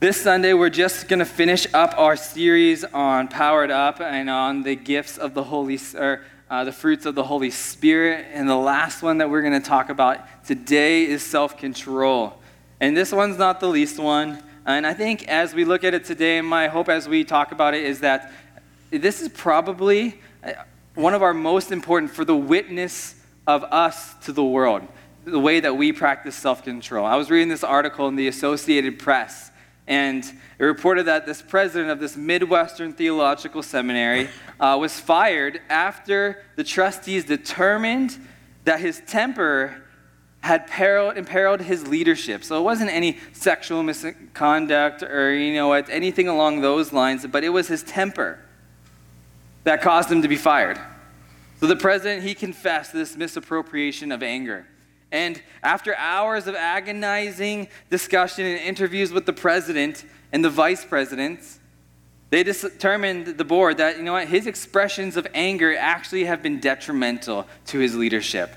This Sunday, we're just going to finish up our series on Powered Up and on the gifts of the Holy, or uh, the fruits of the Holy Spirit. And the last one that we're going to talk about today is self control. And this one's not the least one. And I think as we look at it today, my hope as we talk about it is that this is probably uh, one of our most important for the witness of us to the world, the way that we practice self control. I was reading this article in the Associated Press and it reported that this president of this Midwestern Theological Seminary uh, was fired after the trustees determined that his temper had periled, imperiled his leadership. So it wasn't any sexual misconduct or, you know, anything along those lines, but it was his temper that caused him to be fired. So the president, he confessed this misappropriation of anger. And after hours of agonizing discussion and interviews with the president and the vice presidents, they determined, the board, that, you know what, his expressions of anger actually have been detrimental to his leadership.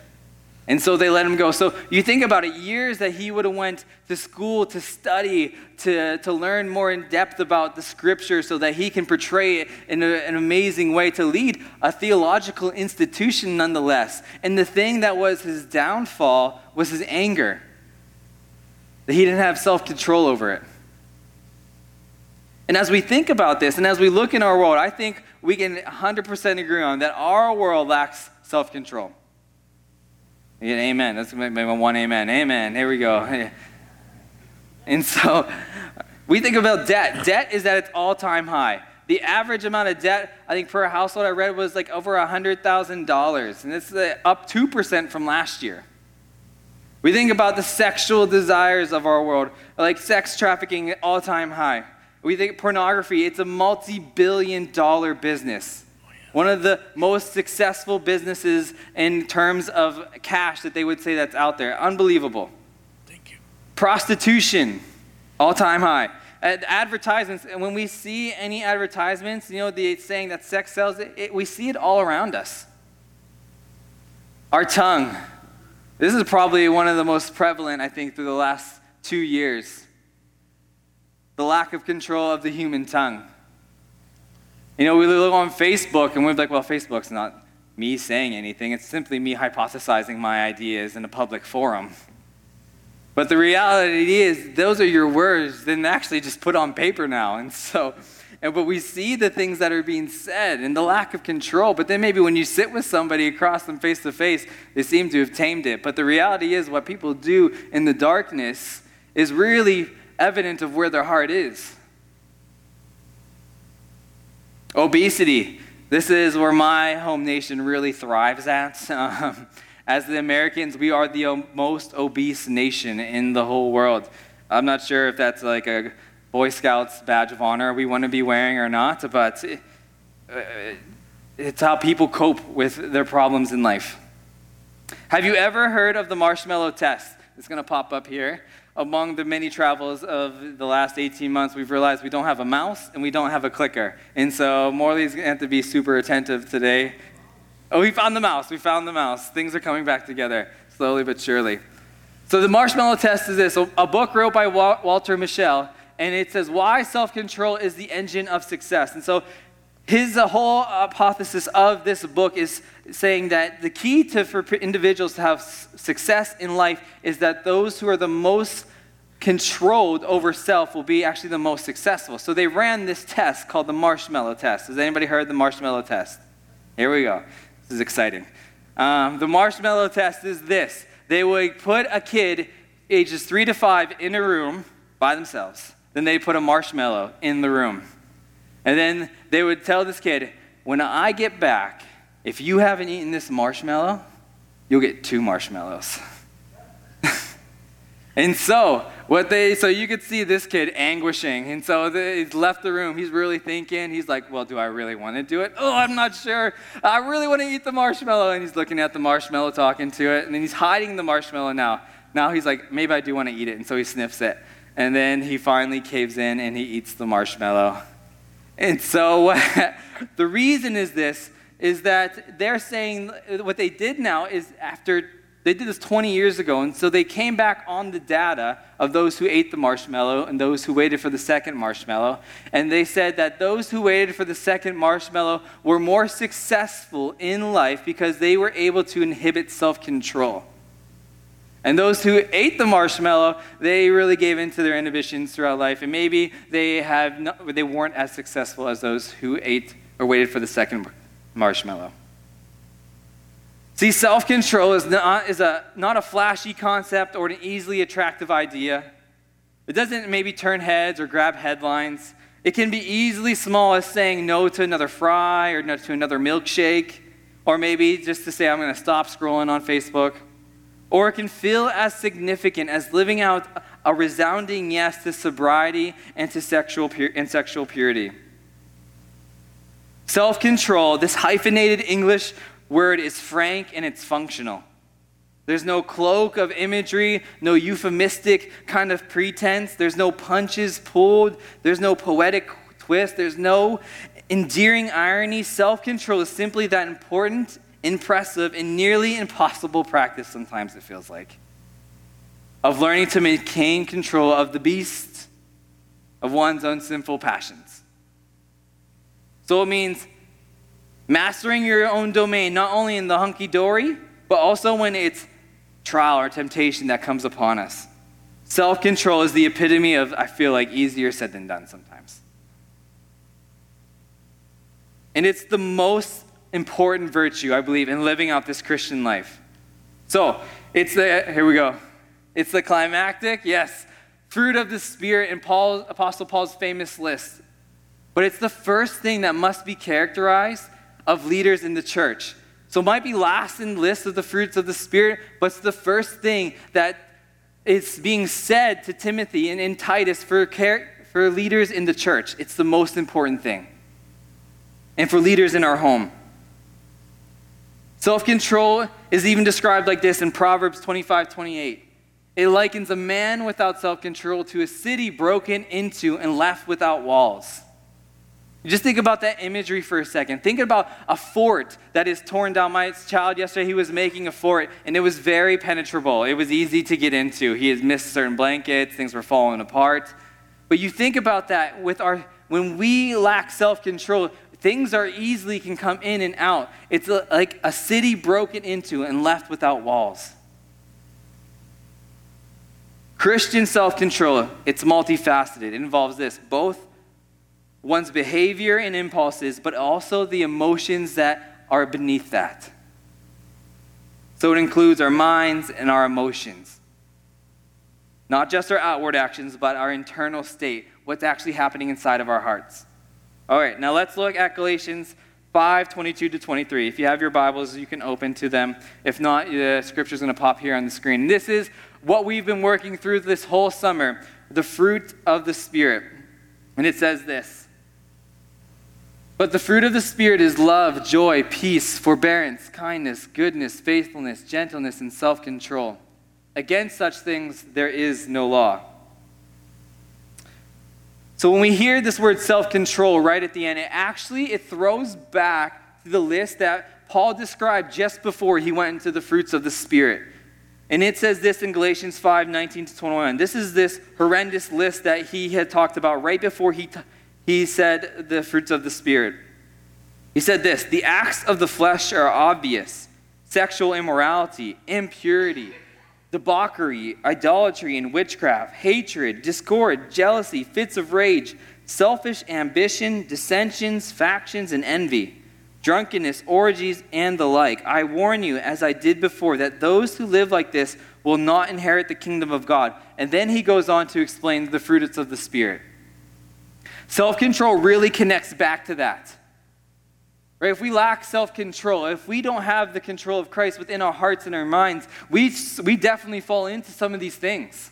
And so they let him go. So you think about it, years that he would have went to school to study, to, to learn more in depth about the scripture so that he can portray it in a, an amazing way, to lead a theological institution nonetheless. And the thing that was his downfall was his anger, that he didn't have self control over it. And as we think about this and as we look in our world, I think we can 100% agree on that our world lacks self control. Yeah, amen. That's my one amen. Amen. Here we go. And so we think about debt. Debt is at its all time high. The average amount of debt, I think, per household I read was like over $100,000. And it's uh, up 2% from last year. We think about the sexual desires of our world, like sex trafficking, all time high. We think pornography, it's a multi billion dollar business. One of the most successful businesses in terms of cash that they would say that's out there. Unbelievable. Thank you. Prostitution, all time high. advertisements, and when we see any advertisements, you know, the saying that sex sells, it, it, we see it all around us. Our tongue. This is probably one of the most prevalent, I think, through the last two years. The lack of control of the human tongue. You know, we look on Facebook and we're like, well, Facebook's not me saying anything, it's simply me hypothesizing my ideas in a public forum. But the reality is, those are your words, then actually just put on paper now. And so, and, but we see the things that are being said and the lack of control. But then maybe when you sit with somebody across them face to face, they seem to have tamed it. But the reality is, what people do in the darkness is really evident of where their heart is. Obesity. This is where my home nation really thrives at. Um, as the Americans, we are the most obese nation in the whole world. I'm not sure if that's like a Boy Scouts badge of honor we want to be wearing or not, but uh, it's how people cope with their problems in life. Have you ever heard of the marshmallow test? It's going to pop up here among the many travels of the last 18 months, we've realized we don't have a mouse and we don't have a clicker. And so Morley's going to have to be super attentive today. Oh, we found the mouse. We found the mouse. Things are coming back together, slowly but surely. So the marshmallow test is this a book wrote by Walter Mischel, and it says why self control is the engine of success. And so his whole hypothesis of this book is saying that the key to for individuals to have success in life is that those who are the most controlled over self will be actually the most successful. So they ran this test called the marshmallow test. Has anybody heard the marshmallow test? Here we go. This is exciting. Um, the marshmallow test is this they would put a kid ages three to five in a room by themselves. Then they put a marshmallow in the room. And then they would tell this kid, when I get back, if you haven't eaten this marshmallow, you'll get two marshmallows. and so, what they, so you could see this kid anguishing. And so the, he's left the room. He's really thinking. He's like, well, do I really want to do it? Oh, I'm not sure. I really want to eat the marshmallow. And he's looking at the marshmallow, talking to it. And then he's hiding the marshmallow now. Now he's like, maybe I do want to eat it. And so he sniffs it. And then he finally caves in and he eats the marshmallow. And so the reason is this is that they're saying what they did now is after they did this 20 years ago, and so they came back on the data of those who ate the marshmallow and those who waited for the second marshmallow. And they said that those who waited for the second marshmallow were more successful in life because they were able to inhibit self control. And those who ate the marshmallow, they really gave in to their inhibitions throughout life. And maybe they, have not, they weren't as successful as those who ate or waited for the second marshmallow. See, self control is, not, is a, not a flashy concept or an easily attractive idea. It doesn't maybe turn heads or grab headlines. It can be easily small as saying no to another fry or no to another milkshake, or maybe just to say, I'm going to stop scrolling on Facebook. Or it can feel as significant as living out a resounding yes to sobriety and to sexual, and sexual purity. Self control, this hyphenated English word is frank and it's functional. There's no cloak of imagery, no euphemistic kind of pretense. There's no punches pulled. There's no poetic twist. There's no endearing irony. Self control is simply that important, impressive, and nearly impossible practice, sometimes it feels like, of learning to maintain control of the beast of one's own sinful passions. So it means Mastering your own domain, not only in the hunky dory, but also when it's trial or temptation that comes upon us. Self control is the epitome of, I feel like, easier said than done sometimes. And it's the most important virtue, I believe, in living out this Christian life. So, it's the, here we go. It's the climactic, yes, fruit of the Spirit in Paul, Apostle Paul's famous list. But it's the first thing that must be characterized of leaders in the church. So it might be last in the list of the fruits of the Spirit, but it's the first thing that is being said to Timothy and in Titus for, care, for leaders in the church. It's the most important thing. And for leaders in our home. Self control is even described like this in Proverbs 25 28. It likens a man without self control to a city broken into and left without walls. Just think about that imagery for a second. Think about a fort that is torn down. My child yesterday, he was making a fort, and it was very penetrable. It was easy to get into. He had missed certain blankets, things were falling apart. But you think about that with our, when we lack self control, things are easily can come in and out. It's a, like a city broken into and left without walls. Christian self control, it's multifaceted. It involves this both one's behavior and impulses, but also the emotions that are beneath that. So it includes our minds and our emotions. Not just our outward actions, but our internal state, what's actually happening inside of our hearts. All right, now let's look at Galatians 5 22 to 23. If you have your Bibles, you can open to them. If not, the scripture's going to pop here on the screen. This is what we've been working through this whole summer the fruit of the Spirit. And it says this but the fruit of the Spirit is love, joy, peace, forbearance, kindness, goodness, faithfulness, gentleness, and self control. Against such things there is no law. So when we hear this word self-control right at the end, it actually it throws back to the list that Paul described just before he went into the fruits of the Spirit. And it says this in Galatians 5 19 to 21. This is this horrendous list that he had talked about right before he, t- he said the fruits of the Spirit. He said this The acts of the flesh are obvious sexual immorality, impurity, debauchery, idolatry, and witchcraft, hatred, discord, jealousy, fits of rage, selfish ambition, dissensions, factions, and envy. Drunkenness, orgies, and the like. I warn you, as I did before, that those who live like this will not inherit the kingdom of God. And then he goes on to explain the fruits of the Spirit. Self control really connects back to that. Right? If we lack self control, if we don't have the control of Christ within our hearts and our minds, we, we definitely fall into some of these things.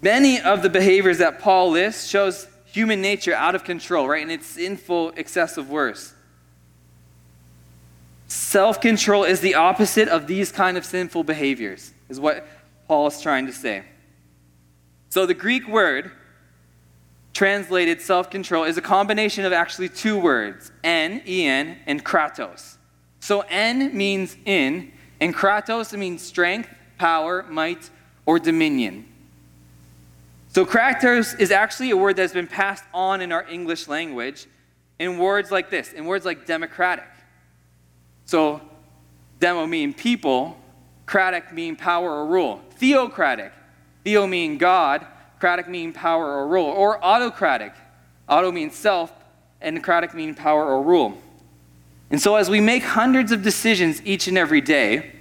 Many of the behaviors that Paul lists shows human nature out of control, right? And it's sinful, excessive worse. Self control is the opposite of these kind of sinful behaviors, is what Paul is trying to say. So the Greek word translated self control is a combination of actually two words, en, en, and kratos. So en means in, and kratos means strength, power, might, or dominion. So kratos is actually a word that's been passed on in our English language in words like this, in words like democratic. So demo mean people, cratic mean power or rule. Theocratic, theo mean God, cratic mean power or rule. Or autocratic, auto means self, and cratic mean power or rule. And so as we make hundreds of decisions each and every day,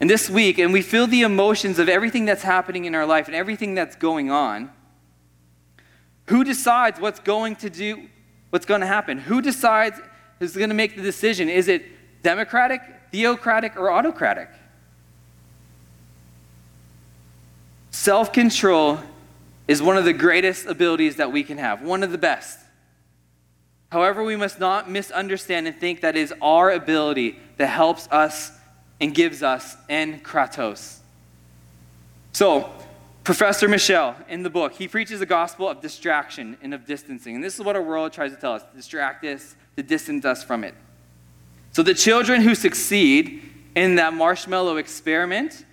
and this week, and we feel the emotions of everything that's happening in our life and everything that's going on, who decides what's going to do, what's going to happen? Who decides who's going to make the decision? Is it democratic, theocratic, or autocratic? Self control is one of the greatest abilities that we can have, one of the best. However, we must not misunderstand and think that is our ability that helps us and gives us en kratos. So, Professor Mischel, in the book, he preaches a gospel of distraction and of distancing. And this is what our world tries to tell us to distract us, to distance us from it. So, the children who succeed in that marshmallow experiment,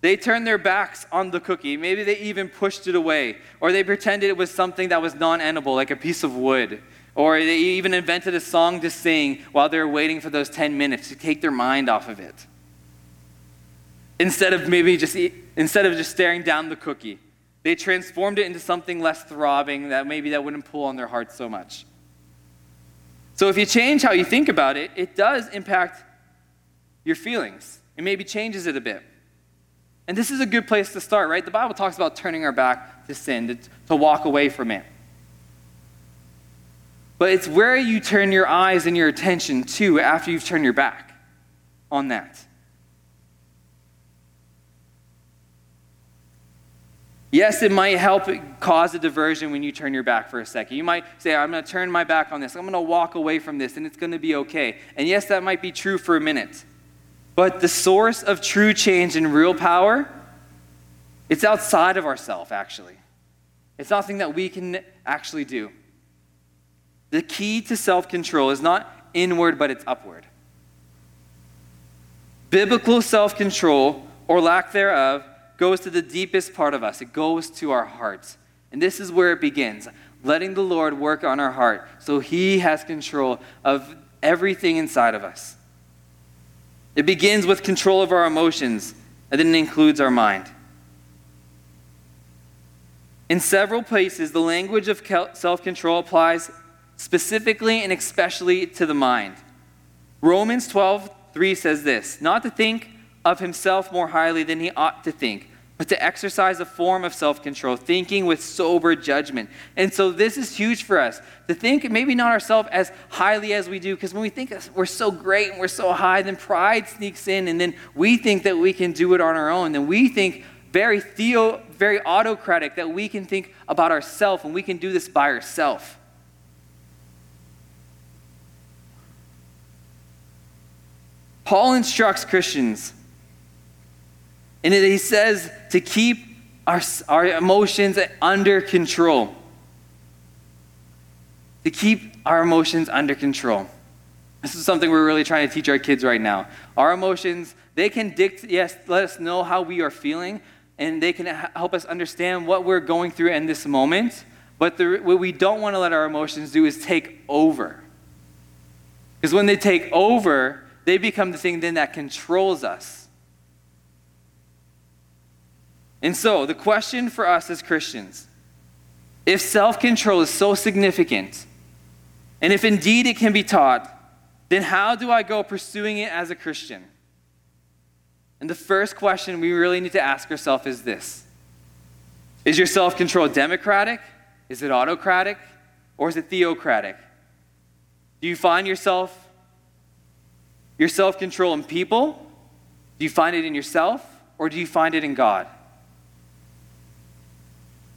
they turned their backs on the cookie. Maybe they even pushed it away, or they pretended it was something that was non edible, like a piece of wood. Or they even invented a song to sing while they were waiting for those 10 minutes to take their mind off of it. Instead of maybe just eat, instead of just staring down the cookie, they transformed it into something less throbbing that maybe that wouldn't pull on their heart so much. So if you change how you think about it, it does impact your feelings. It maybe changes it a bit. And this is a good place to start, right? The Bible talks about turning our back to sin, to, to walk away from it. But it's where you turn your eyes and your attention to after you've turned your back on that. Yes, it might help cause a diversion when you turn your back for a second. You might say, I'm going to turn my back on this. I'm going to walk away from this, and it's going to be okay. And yes, that might be true for a minute. But the source of true change and real power, it's outside of ourselves, actually. It's nothing that we can actually do. The key to self control is not inward, but it's upward. Biblical self control, or lack thereof, goes to the deepest part of us. It goes to our hearts. And this is where it begins letting the Lord work on our heart so He has control of everything inside of us. It begins with control of our emotions, and then it includes our mind. In several places, the language of self control applies specifically and especially to the mind. Romans 12, 3 says this not to think of himself more highly than he ought to think, but to exercise a form of self control, thinking with sober judgment. And so this is huge for us to think maybe not ourselves as highly as we do, because when we think we're so great and we're so high, then pride sneaks in, and then we think that we can do it on our own. Then we think very theo, very autocratic that we can think about ourselves and we can do this by ourselves. Paul instructs Christians, and he says to keep our, our emotions under control. To keep our emotions under control. This is something we're really trying to teach our kids right now. Our emotions, they can dictate, yes, let us know how we are feeling, and they can help us understand what we're going through in this moment. But the, what we don't want to let our emotions do is take over. Because when they take over, they become the thing then that controls us. And so, the question for us as Christians if self control is so significant, and if indeed it can be taught, then how do I go pursuing it as a Christian? And the first question we really need to ask ourselves is this Is your self control democratic? Is it autocratic? Or is it theocratic? Do you find yourself your self control in people? Do you find it in yourself or do you find it in God?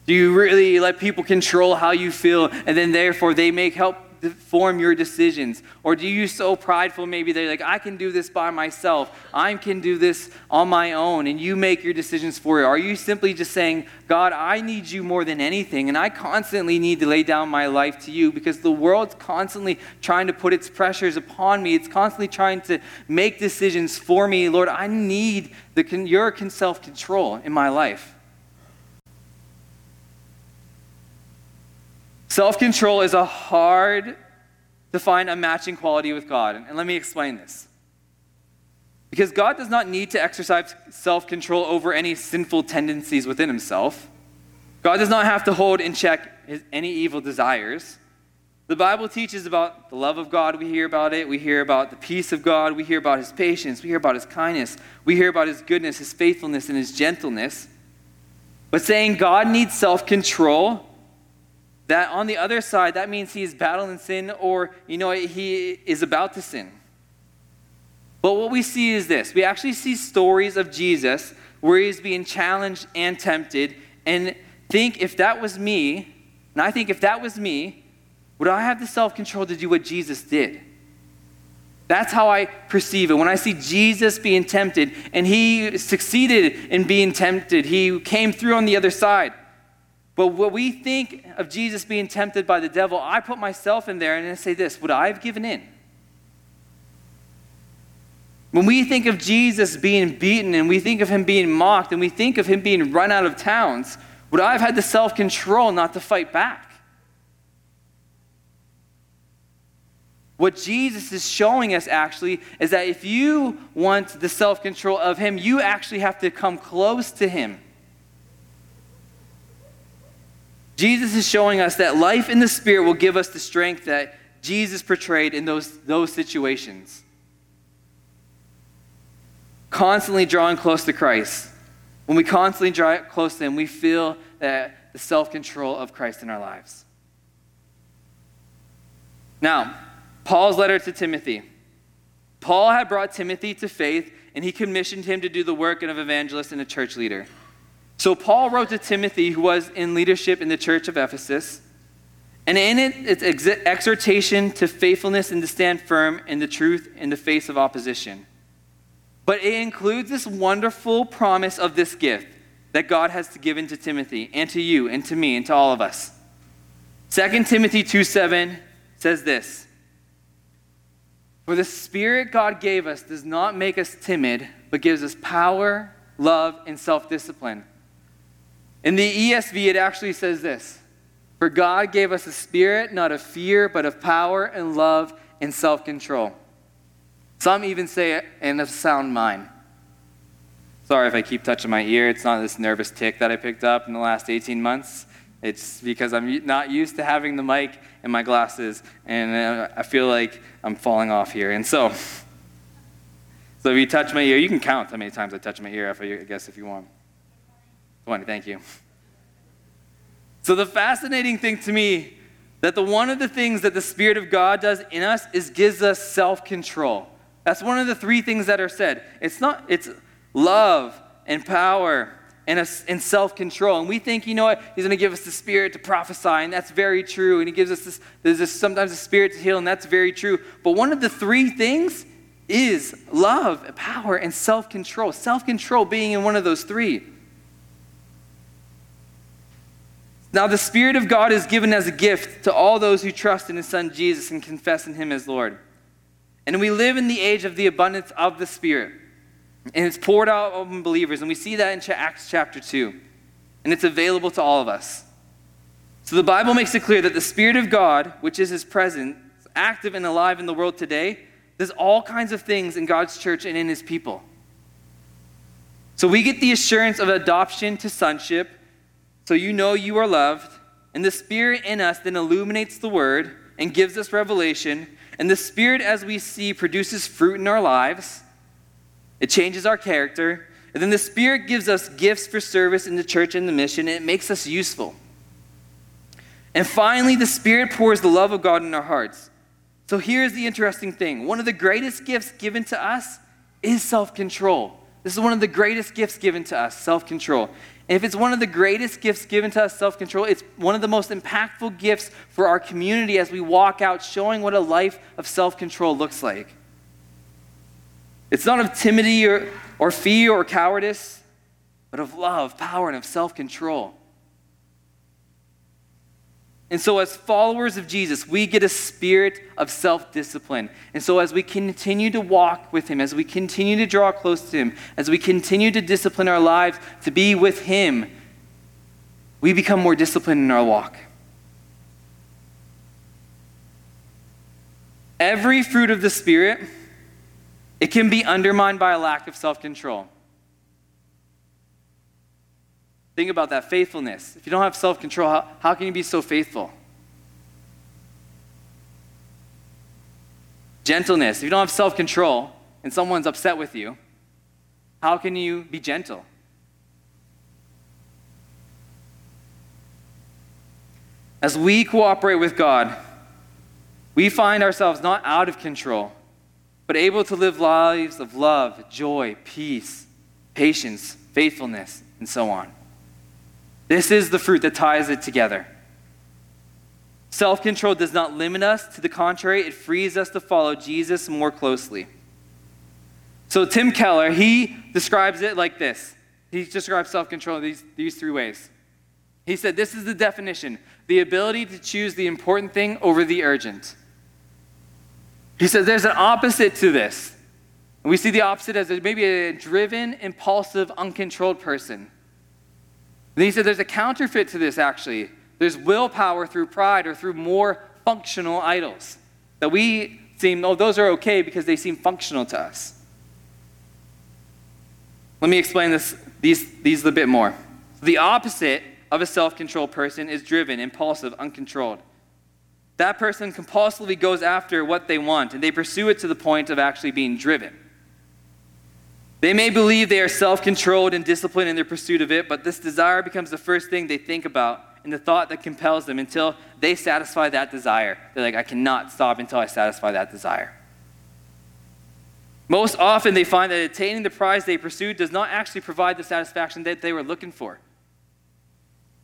Do you really let people control how you feel and then therefore they make help form your decisions? Or do you so prideful maybe they're like, I can do this by myself, I can do this on my own, and you make your decisions for you? Are you simply just saying, God, I need you more than anything, and I constantly need to lay down my life to you because the world's constantly trying to put its pressures upon me. It's constantly trying to make decisions for me. Lord, I need the, your self control in my life. Self control is a hard to find a matching quality with God. And let me explain this. Because God does not need to exercise self control over any sinful tendencies within himself. God does not have to hold in check his, any evil desires. The Bible teaches about the love of God. We hear about it. We hear about the peace of God. We hear about his patience. We hear about his kindness. We hear about his goodness, his faithfulness, and his gentleness. But saying God needs self control that on the other side, that means he is battling sin or, you know, he is about to sin. But what we see is this we actually see stories of Jesus where he's being challenged and tempted, and think if that was me, and I think if that was me, would I have the self control to do what Jesus did? That's how I perceive it. When I see Jesus being tempted, and he succeeded in being tempted, he came through on the other side. But what we think of Jesus being tempted by the devil, I put myself in there and I say this Would I have given in? When we think of Jesus being beaten and we think of him being mocked and we think of him being run out of towns, would I have had the self control not to fight back? What Jesus is showing us actually is that if you want the self control of him, you actually have to come close to him. Jesus is showing us that life in the Spirit will give us the strength that Jesus portrayed in those, those situations. Constantly drawing close to Christ. When we constantly draw close to Him, we feel that the self control of Christ in our lives. Now, Paul's letter to Timothy. Paul had brought Timothy to faith, and he commissioned him to do the work of an evangelist and a church leader. So Paul wrote to Timothy, who was in leadership in the church of Ephesus. And in it, it's ex- exhortation to faithfulness and to stand firm in the truth in the face of opposition. But it includes this wonderful promise of this gift that God has given to Timothy and to you and to me and to all of us. 2 Timothy 2 7 says this For the Spirit God gave us does not make us timid, but gives us power, love, and self discipline. In the ESV, it actually says this For God gave us a spirit not of fear, but of power and love and self control. Some even say it in a sound mind. Sorry if I keep touching my ear. It's not this nervous tick that I picked up in the last 18 months. It's because I'm not used to having the mic and my glasses, and uh, I feel like I'm falling off here. And so, so if you touch my ear, you can count how many times I touch my ear, I guess, if you want. 20, thank you. So the fascinating thing to me that the one of the things that the spirit of God does in us is gives us self-control. That's one of the three things that are said. It's not it's love and power and, and self-control. And we think, you know what, he's going to give us the spirit to prophesy, and that's very true. And he gives us this, there's this, sometimes a spirit to heal, and that's very true. But one of the three things is love, power, and self-control. Self-control being in one of those three. Now, the Spirit of God is given as a gift to all those who trust in His Son Jesus and confess in Him as Lord. And we live in the age of the abundance of the Spirit. And it's poured out on believers. And we see that in Acts chapter 2. And it's available to all of us. So the Bible makes it clear that the Spirit of God, which is His presence, active and alive in the world today, does all kinds of things in God's church and in His people. So we get the assurance of adoption to sonship so you know you are loved, and the Spirit in us then illuminates the Word and gives us revelation. And the Spirit, as we see, produces fruit in our lives. It changes our character. And then the Spirit gives us gifts for service in the church and the mission, and it makes us useful. And finally, the Spirit pours the love of God in our hearts. So here's the interesting thing one of the greatest gifts given to us is self control. This is one of the greatest gifts given to us self control. And if it's one of the greatest gifts given to us, self control, it's one of the most impactful gifts for our community as we walk out showing what a life of self control looks like. It's not of timidity or, or fear or cowardice, but of love, power, and of self control. And so, as followers of Jesus, we get a spirit of self discipline. And so, as we continue to walk with Him, as we continue to draw close to Him, as we continue to discipline our lives to be with Him, we become more disciplined in our walk. Every fruit of the Spirit, it can be undermined by a lack of self control. Think about that faithfulness. If you don't have self control, how, how can you be so faithful? Gentleness. If you don't have self control and someone's upset with you, how can you be gentle? As we cooperate with God, we find ourselves not out of control, but able to live lives of love, joy, peace, patience, faithfulness, and so on. This is the fruit that ties it together. Self control does not limit us. To the contrary, it frees us to follow Jesus more closely. So, Tim Keller, he describes it like this. He describes self control these, these three ways. He said, This is the definition the ability to choose the important thing over the urgent. He says, There's an opposite to this. And we see the opposite as maybe a driven, impulsive, uncontrolled person. And he said there's a counterfeit to this, actually. There's willpower through pride or through more functional idols. That we seem, oh, those are okay because they seem functional to us. Let me explain this, these, these a bit more. The opposite of a self controlled person is driven, impulsive, uncontrolled. That person compulsively goes after what they want and they pursue it to the point of actually being driven. They may believe they are self controlled and disciplined in their pursuit of it, but this desire becomes the first thing they think about and the thought that compels them until they satisfy that desire. They're like, I cannot stop until I satisfy that desire. Most often, they find that attaining the prize they pursued does not actually provide the satisfaction that they were looking for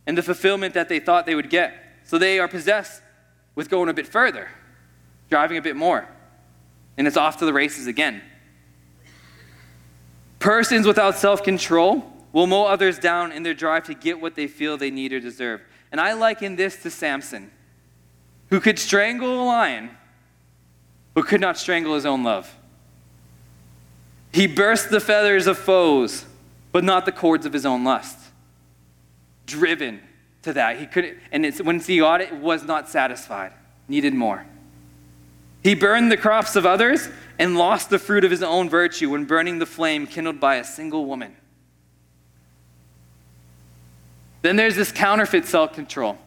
and the fulfillment that they thought they would get. So they are possessed with going a bit further, driving a bit more, and it's off to the races again. Persons without self control will mow others down in their drive to get what they feel they need or deserve. And I liken this to Samson, who could strangle a lion, but could not strangle his own love. He burst the feathers of foes, but not the cords of his own lust. Driven to that. He couldn't, and it's, when he got it, was not satisfied, needed more. He burned the crops of others and lost the fruit of his own virtue when burning the flame kindled by a single woman. Then there's this counterfeit self control.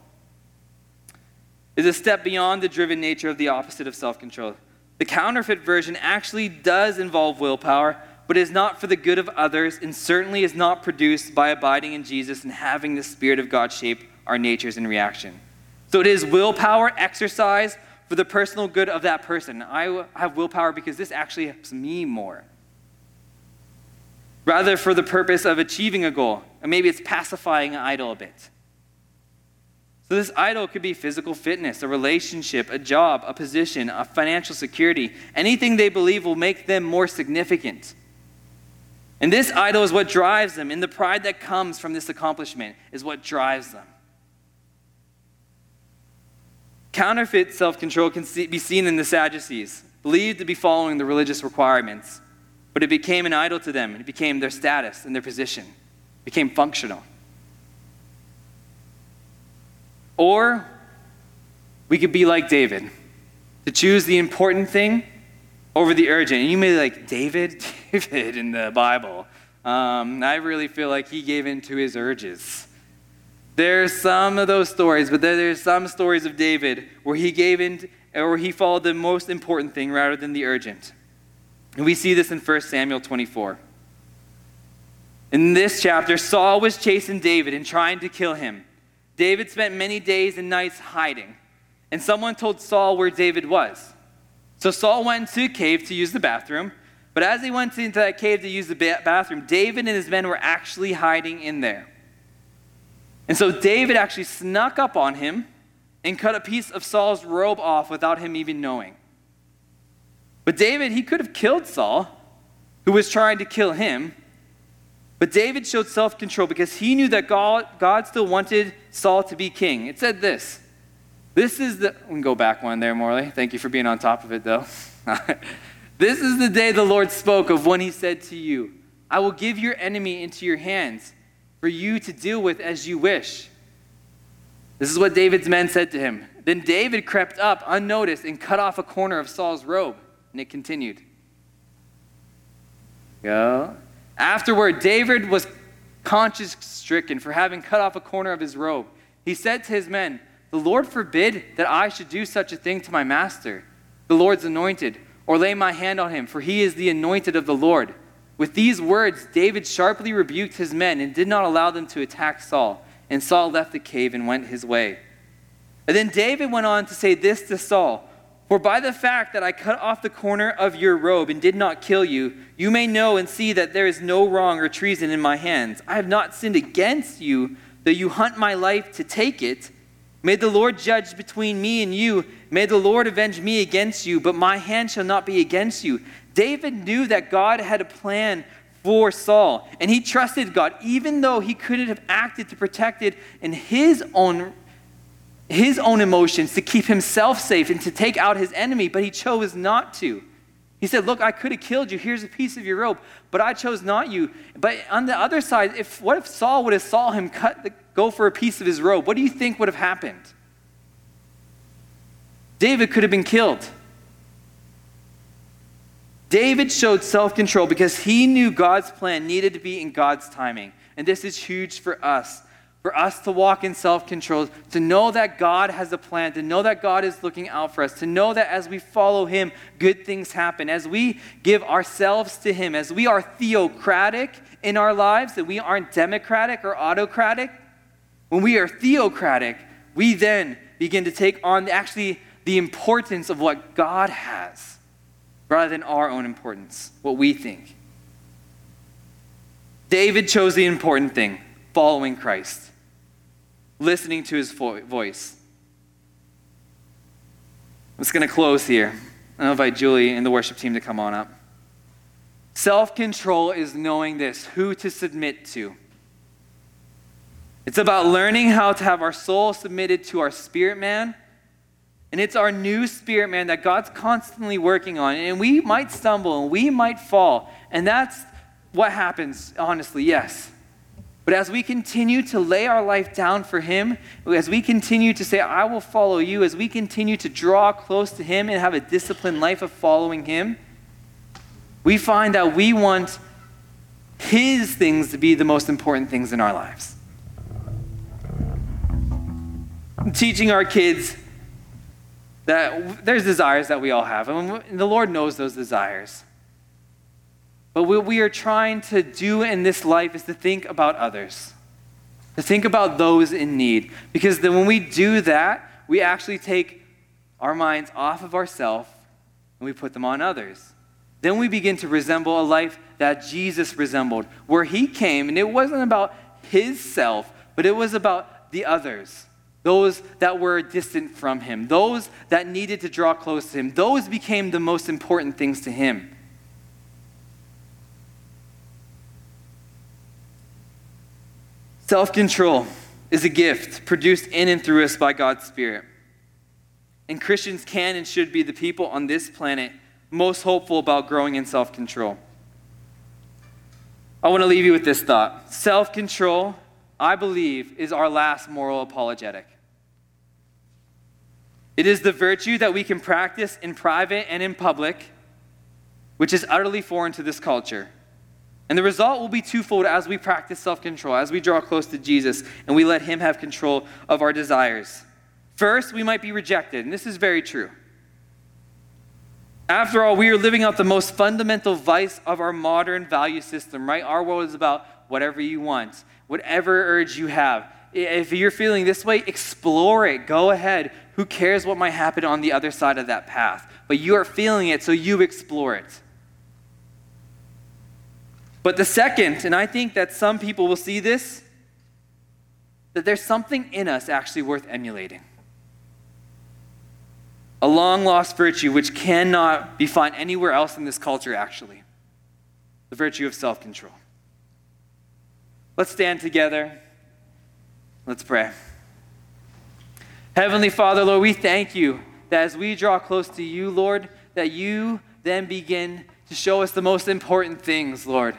Is a step beyond the driven nature of the opposite of self control. The counterfeit version actually does involve willpower, but is not for the good of others and certainly is not produced by abiding in Jesus and having the Spirit of God shape our natures in reaction. So it is willpower exercise for the personal good of that person. I have willpower because this actually helps me more. Rather, for the purpose of achieving a goal. And maybe it's pacifying an idol a bit. So, this idol could be physical fitness, a relationship, a job, a position, a financial security, anything they believe will make them more significant. And this idol is what drives them, and the pride that comes from this accomplishment is what drives them. Counterfeit self control can be seen in the Sadducees, believed to be following the religious requirements, but it became an idol to them. It became their status and their position, it became functional. Or we could be like David, to choose the important thing over the urgent. And you may be like, David? David in the Bible. Um, I really feel like he gave in to his urges. There's some of those stories, but there's some stories of David where he gave in or uh, he followed the most important thing rather than the urgent. And we see this in 1 Samuel 24. In this chapter, Saul was chasing David and trying to kill him. David spent many days and nights hiding, and someone told Saul where David was. So Saul went into a cave to use the bathroom, But as he went into that cave to use the bathroom, David and his men were actually hiding in there. And so David actually snuck up on him and cut a piece of Saul's robe off without him even knowing. But David, he could have killed Saul, who was trying to kill him. But David showed self control because he knew that God, God still wanted Saul to be king. It said this. This is the. We can go back one there, Morley. Thank you for being on top of it, though. this is the day the Lord spoke of when he said to you, I will give your enemy into your hands for you to deal with as you wish. This is what David's men said to him. Then David crept up unnoticed and cut off a corner of Saul's robe. And it continued. Go. Afterward, David was conscience stricken for having cut off a corner of his robe. He said to his men, The Lord forbid that I should do such a thing to my master, the Lord's anointed, or lay my hand on him, for he is the anointed of the Lord. With these words, David sharply rebuked his men and did not allow them to attack Saul. And Saul left the cave and went his way. And then David went on to say this to Saul For by the fact that I cut off the corner of your robe and did not kill you, you may know and see that there is no wrong or treason in my hands. I have not sinned against you, though you hunt my life to take it. May the Lord judge between me and you. May the Lord avenge me against you, but my hand shall not be against you. David knew that God had a plan for Saul, and he trusted God, even though he couldn't have acted to protect it in his own, his own emotions, to keep himself safe and to take out his enemy, but he chose not to. He said, Look, I could have killed you. Here's a piece of your robe, but I chose not you. But on the other side, if what if Saul would have saw him cut the, go for a piece of his robe? What do you think would have happened? David could have been killed. David showed self control because he knew God's plan needed to be in God's timing. And this is huge for us. For us to walk in self control, to know that God has a plan, to know that God is looking out for us, to know that as we follow Him, good things happen. As we give ourselves to Him, as we are theocratic in our lives, that we aren't democratic or autocratic, when we are theocratic, we then begin to take on actually the importance of what God has rather than our own importance, what we think. David chose the important thing following Christ, listening to his voice. I'm just going to close here. I'll invite Julie and the worship team to come on up. Self control is knowing this who to submit to. It's about learning how to have our soul submitted to our spirit man and it's our new spirit, man, that God's constantly working on. And we might stumble and we might fall. And that's what happens, honestly, yes. But as we continue to lay our life down for Him, as we continue to say, I will follow you, as we continue to draw close to Him and have a disciplined life of following Him, we find that we want His things to be the most important things in our lives. teaching our kids that there's desires that we all have, and the Lord knows those desires. But what we are trying to do in this life is to think about others, to think about those in need. Because then when we do that, we actually take our minds off of ourselves and we put them on others. Then we begin to resemble a life that Jesus resembled, where he came, and it wasn't about his self, but it was about the others those that were distant from him, those that needed to draw close to him. Those became the most important things to him. Self control is a gift produced in and through us by God's Spirit. And Christians can and should be the people on this planet most hopeful about growing in self control. I want to leave you with this thought self control I believe, is our last moral apologetic. It is the virtue that we can practice in private and in public, which is utterly foreign to this culture. And the result will be twofold as we practice self control, as we draw close to Jesus and we let Him have control of our desires. First, we might be rejected, and this is very true. After all, we are living out the most fundamental vice of our modern value system, right? Our world is about whatever you want, whatever urge you have. If you're feeling this way, explore it. Go ahead. Who cares what might happen on the other side of that path? But you are feeling it, so you explore it. But the second, and I think that some people will see this, that there's something in us actually worth emulating. A long lost virtue which cannot be found anywhere else in this culture, actually the virtue of self control. Let's stand together. Let's pray. Heavenly Father, Lord, we thank you that as we draw close to you, Lord, that you then begin to show us the most important things, Lord.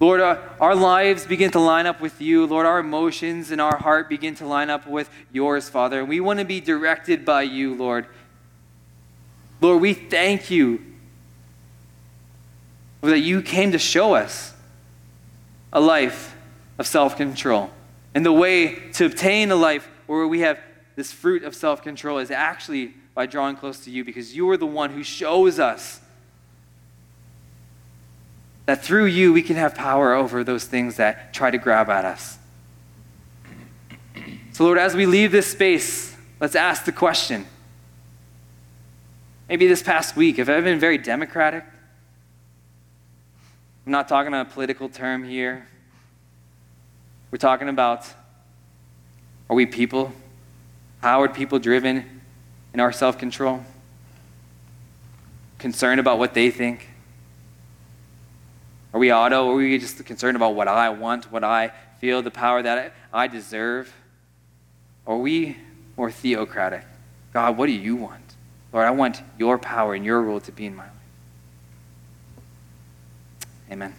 Lord, our, our, lives begin to line up with you. Lord, our emotions and our heart begin to line up with yours, Father. And we want to be directed by you, Lord. Lord, we thank you that you came to show us a life of self control. And the way to obtain a life where we have this fruit of self control is actually by drawing close to you because you are the one who shows us that through you we can have power over those things that try to grab at us. So, Lord, as we leave this space, let's ask the question. Maybe this past week, have I been very democratic? I'm not talking a political term here. We're talking about are we people, powered people driven in our self control? Concerned about what they think? Are we auto? Or are we just concerned about what I want, what I feel, the power that I deserve? Are we more theocratic? God, what do you want? Lord, I want your power and your rule to be in my life. Amen.